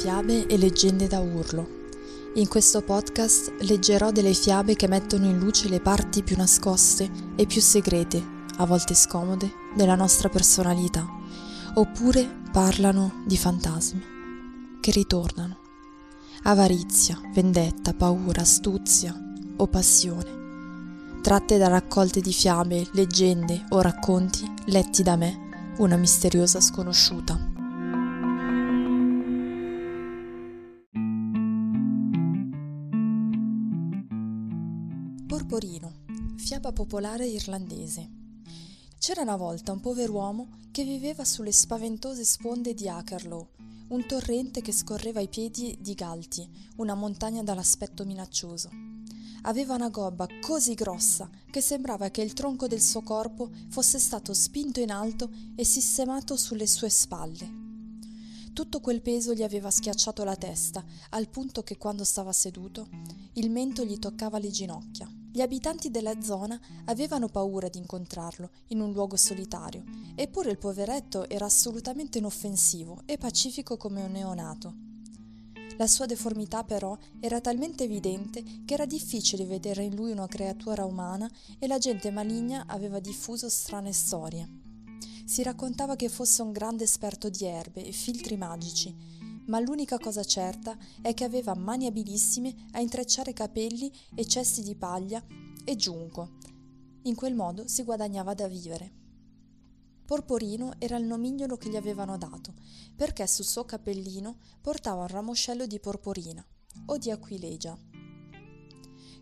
Fiabe e leggende da urlo. In questo podcast leggerò delle fiabe che mettono in luce le parti più nascoste e più segrete, a volte scomode, della nostra personalità, oppure parlano di fantasmi che ritornano. Avarizia, vendetta, paura, astuzia o passione. Tratte da raccolte di fiabe, leggende o racconti letti da me, una misteriosa sconosciuta. Popolare irlandese. C'era una volta un pover'uomo che viveva sulle spaventose sponde di Akerlow, un torrente che scorreva ai piedi di Galti, una montagna dall'aspetto minaccioso. Aveva una gobba così grossa che sembrava che il tronco del suo corpo fosse stato spinto in alto e sistemato sulle sue spalle. Tutto quel peso gli aveva schiacciato la testa, al punto che quando stava seduto, il mento gli toccava le ginocchia. Gli abitanti della zona avevano paura di incontrarlo in un luogo solitario, eppure il poveretto era assolutamente inoffensivo e pacifico come un neonato. La sua deformità però era talmente evidente che era difficile vedere in lui una creatura umana e la gente maligna aveva diffuso strane storie. Si raccontava che fosse un grande esperto di erbe e filtri magici, ma l'unica cosa certa è che aveva mani abilissime a intrecciare capelli e cesti di paglia e giunco. In quel modo si guadagnava da vivere. Porporino era il nomignolo che gli avevano dato, perché sul suo cappellino portava un ramoscello di porporina o di aquilegia.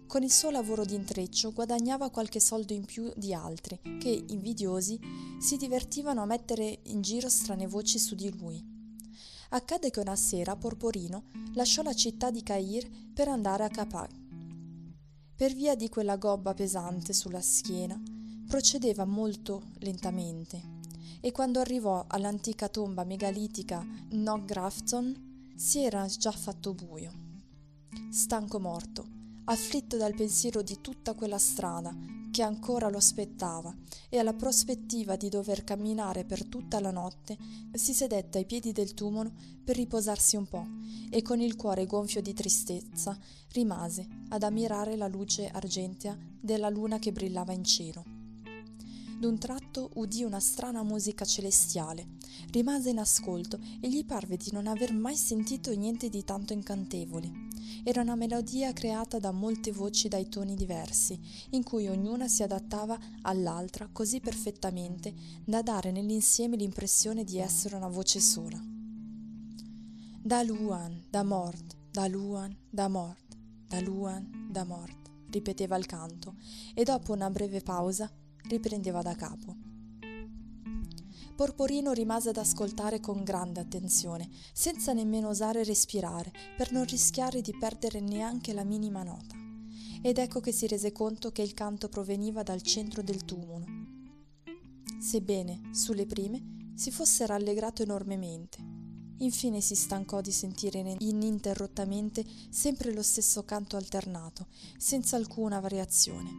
Con il suo lavoro di intreccio guadagnava qualche soldo in più di altri, che, invidiosi, si divertivano a mettere in giro strane voci su di lui. Accade che una sera Porporino lasciò la città di Cair per andare a Capac. Per via di quella gobba pesante sulla schiena, procedeva molto lentamente e quando arrivò all'antica tomba megalitica Nografton si era già fatto buio. Stanco morto, afflitto dal pensiero di tutta quella strada che ancora lo aspettava e alla prospettiva di dover camminare per tutta la notte, si sedette ai piedi del tumulo per riposarsi un po' e con il cuore gonfio di tristezza rimase ad ammirare la luce argentea della luna che brillava in cielo. D'un tratto udì una strana musica celestiale. Rimase in ascolto e gli parve di non aver mai sentito niente di tanto incantevole. Era una melodia creata da molte voci dai toni diversi, in cui ognuna si adattava all'altra così perfettamente da dare nell'insieme l'impressione di essere una voce sola. Da Luan, da mort, da Luan, da mort, da Luan, da mort, ripeteva il canto, e dopo una breve pausa riprendeva da capo. Porporino rimase ad ascoltare con grande attenzione, senza nemmeno osare respirare, per non rischiare di perdere neanche la minima nota. Ed ecco che si rese conto che il canto proveniva dal centro del tumulo. Sebbene, sulle prime, si fosse rallegrato enormemente. Infine si stancò di sentire ininterrottamente sempre lo stesso canto alternato, senza alcuna variazione.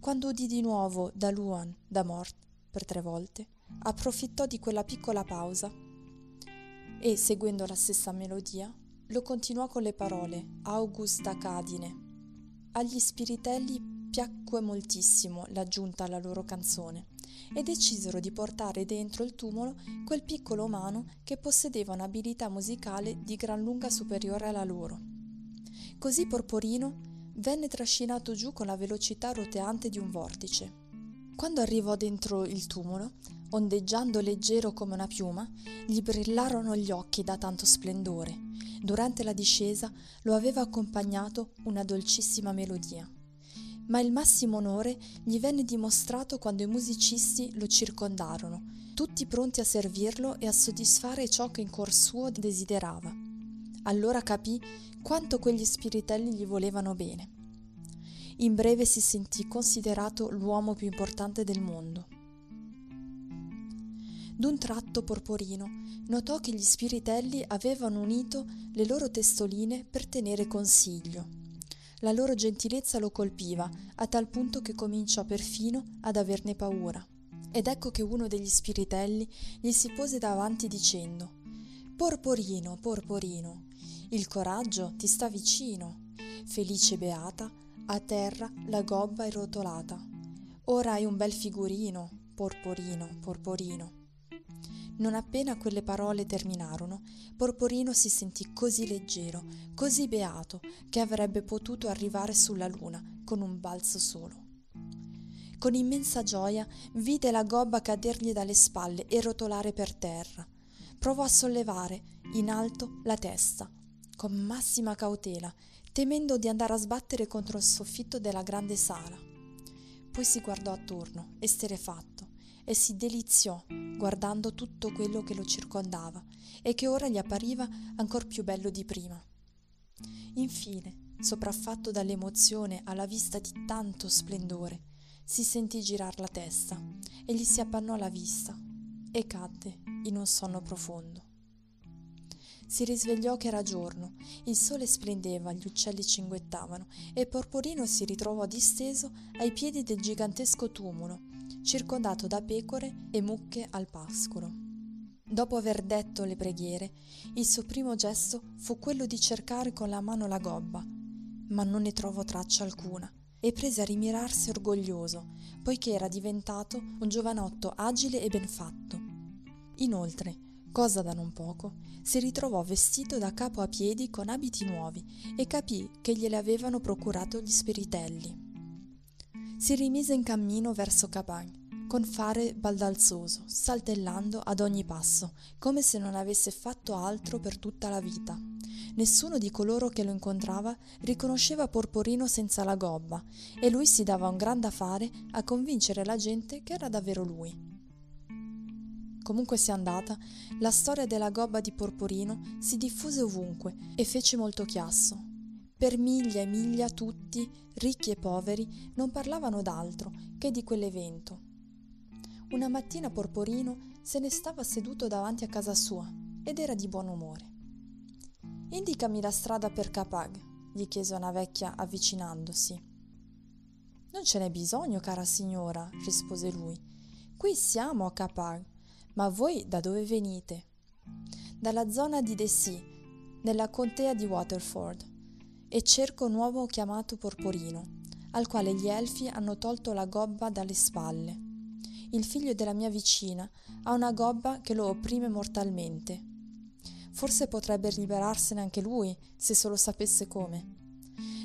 Quando udì di nuovo da Luan, da Mort, per tre volte, approfittò di quella piccola pausa e, seguendo la stessa melodia, lo continuò con le parole Augusta Cadine. Agli spiritelli piacque moltissimo l'aggiunta alla loro canzone e decisero di portare dentro il tumulo quel piccolo umano che possedeva un'abilità musicale di gran lunga superiore alla loro. Così Porporino venne trascinato giù con la velocità roteante di un vortice. Quando arrivò dentro il tumulo, ondeggiando leggero come una piuma, gli brillarono gli occhi da tanto splendore. Durante la discesa lo aveva accompagnato una dolcissima melodia. Ma il massimo onore gli venne dimostrato quando i musicisti lo circondarono, tutti pronti a servirlo e a soddisfare ciò che in cuor suo desiderava. Allora capì quanto quegli spiritelli gli volevano bene. In breve si sentì considerato l'uomo più importante del mondo. D'un tratto Porporino notò che gli spiritelli avevano unito le loro testoline per tenere consiglio. La loro gentilezza lo colpiva, a tal punto che cominciò perfino ad averne paura. Ed ecco che uno degli spiritelli gli si pose davanti dicendo Porporino, Porporino, il coraggio ti sta vicino. Felice beata, a terra la gobba è rotolata. Ora hai un bel figurino, Porporino, Porporino. Non appena quelle parole terminarono, Porporino si sentì così leggero, così beato, che avrebbe potuto arrivare sulla luna con un balzo solo. Con immensa gioia vide la gobba cadergli dalle spalle e rotolare per terra. Provò a sollevare in alto la testa, con massima cautela, temendo di andare a sbattere contro il soffitto della grande sala. Poi si guardò attorno, esterefatto, e si deliziò guardando tutto quello che lo circondava e che ora gli appariva ancor più bello di prima. Infine, sopraffatto dall'emozione alla vista di tanto splendore, si sentì girar la testa e gli si appannò la vista e cadde in un sonno profondo. Si risvegliò che era giorno, il sole splendeva, gli uccelli cinguettavano e Porporino si ritrovò disteso ai piedi del gigantesco tumulo, circondato da pecore e mucche al pascolo. Dopo aver detto le preghiere, il suo primo gesto fu quello di cercare con la mano la gobba, ma non ne trovò traccia alcuna e prese a rimirarsi orgoglioso, poiché era diventato un giovanotto agile e ben fatto. Inoltre, cosa da non poco, si ritrovò vestito da capo a piedi con abiti nuovi e capì che gliele avevano procurato gli spiritelli si rimise in cammino verso Capagne, con fare baldalzoso, saltellando ad ogni passo, come se non avesse fatto altro per tutta la vita. Nessuno di coloro che lo incontrava riconosceva Porporino senza la gobba, e lui si dava un gran da fare a convincere la gente che era davvero lui. Comunque sia andata, la storia della gobba di Porporino si diffuse ovunque e fece molto chiasso. Per miglia e miglia tutti, ricchi e poveri, non parlavano d'altro che di quell'evento. Una mattina Porporino se ne stava seduto davanti a casa sua ed era di buon umore. Indicami la strada per Capag, gli chiese una vecchia avvicinandosi. Non ce n'è bisogno, cara signora, rispose lui. Qui siamo a Capag, ma voi da dove venite? Dalla zona di Dessy, nella contea di Waterford e cerco un uomo chiamato Porporino, al quale gli elfi hanno tolto la gobba dalle spalle. Il figlio della mia vicina ha una gobba che lo opprime mortalmente. Forse potrebbe liberarsene anche lui, se solo sapesse come.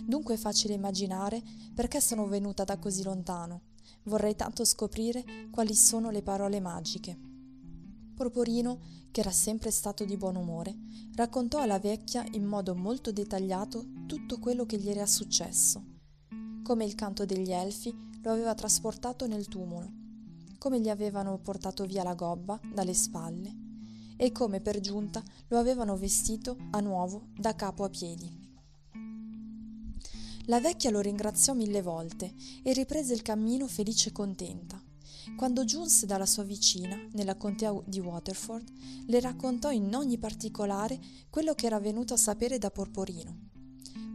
Dunque è facile immaginare perché sono venuta da così lontano. Vorrei tanto scoprire quali sono le parole magiche. Porporino che era sempre stato di buon umore, raccontò alla vecchia in modo molto dettagliato tutto quello che gli era successo, come il canto degli elfi lo aveva trasportato nel tumulo, come gli avevano portato via la gobba dalle spalle e come per giunta lo avevano vestito a nuovo da capo a piedi. La vecchia lo ringraziò mille volte e riprese il cammino felice e contenta. Quando giunse dalla sua vicina, nella contea di Waterford, le raccontò in ogni particolare quello che era venuto a sapere da Porporino.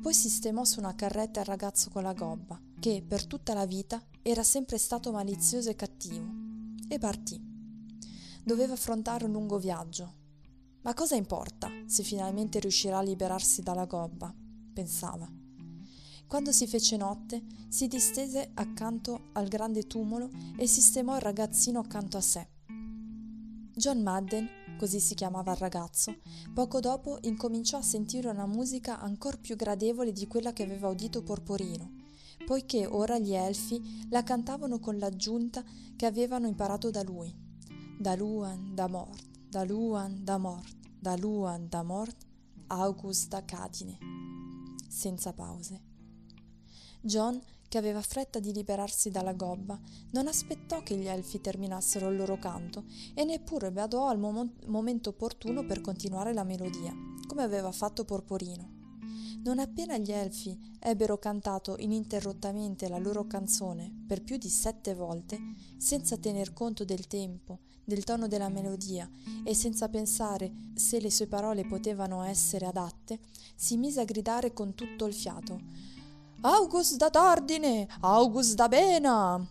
Poi sistemò su una carretta il ragazzo con la gobba, che per tutta la vita era sempre stato malizioso e cattivo, e partì. Doveva affrontare un lungo viaggio. Ma cosa importa se finalmente riuscirà a liberarsi dalla gobba? pensava. Quando si fece notte, si distese accanto al grande tumulo e sistemò il ragazzino accanto a sé. John Madden, così si chiamava il ragazzo, poco dopo incominciò a sentire una musica ancor più gradevole di quella che aveva udito Porporino, poiché ora gli elfi la cantavano con l'aggiunta che avevano imparato da lui. Da Luan da Mort, da Luan da Mort, da Luan da Mort, Augusta Cadine, senza pause. John, che aveva fretta di liberarsi dalla gobba, non aspettò che gli elfi terminassero il loro canto e neppure badò al mom- momento opportuno per continuare la melodia, come aveva fatto Porporino. Non appena gli elfi ebbero cantato ininterrottamente la loro canzone per più di sette volte, senza tener conto del tempo, del tono della melodia e senza pensare se le sue parole potevano essere adatte, si mise a gridare con tutto il fiato August da Tardine, August da Bena.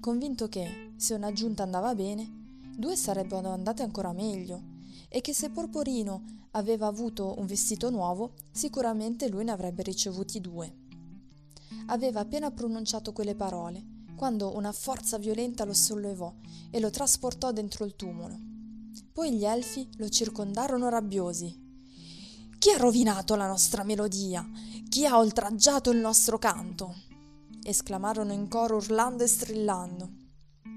Convinto che, se una giunta andava bene, due sarebbero andate ancora meglio, e che se Porporino aveva avuto un vestito nuovo, sicuramente lui ne avrebbe ricevuti due. Aveva appena pronunciato quelle parole, quando una forza violenta lo sollevò e lo trasportò dentro il tumulo. Poi gli elfi lo circondarono rabbiosi. Chi ha rovinato la nostra melodia? Chi ha oltraggiato il nostro canto? esclamarono in coro urlando e strillando.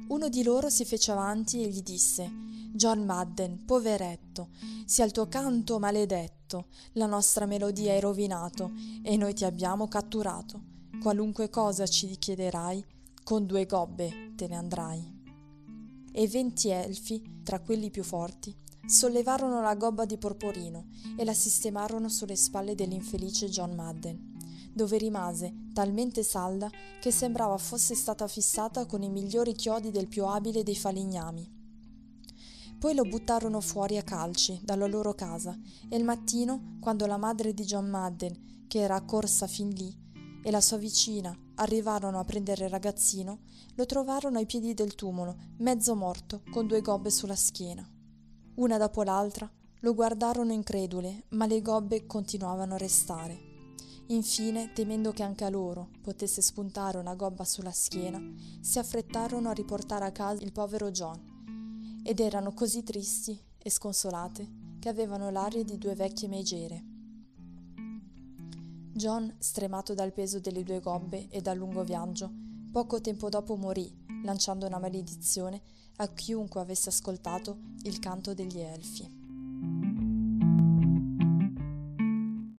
Uno di loro si fece avanti e gli disse John Madden, poveretto, sia il tuo canto maledetto, la nostra melodia hai rovinato e noi ti abbiamo catturato. Qualunque cosa ci chiederai, con due gobbe te ne andrai. E venti elfi, tra quelli più forti, sollevarono la gobba di Porporino e la sistemarono sulle spalle dell'infelice John Madden dove rimase talmente salda che sembrava fosse stata fissata con i migliori chiodi del più abile dei falegnami. Poi lo buttarono fuori a calci dalla loro casa e il mattino, quando la madre di John Madden, che era accorsa fin lì, e la sua vicina arrivarono a prendere il ragazzino, lo trovarono ai piedi del tumulo, mezzo morto, con due gobbe sulla schiena. Una dopo l'altra lo guardarono incredule, ma le gobbe continuavano a restare. Infine, temendo che anche a loro potesse spuntare una gobba sulla schiena, si affrettarono a riportare a casa il povero John ed erano così tristi e sconsolate che avevano l'aria di due vecchie megere. John, stremato dal peso delle due gobbe e dal lungo viaggio, poco tempo dopo morì, lanciando una maledizione a chiunque avesse ascoltato il canto degli elfi.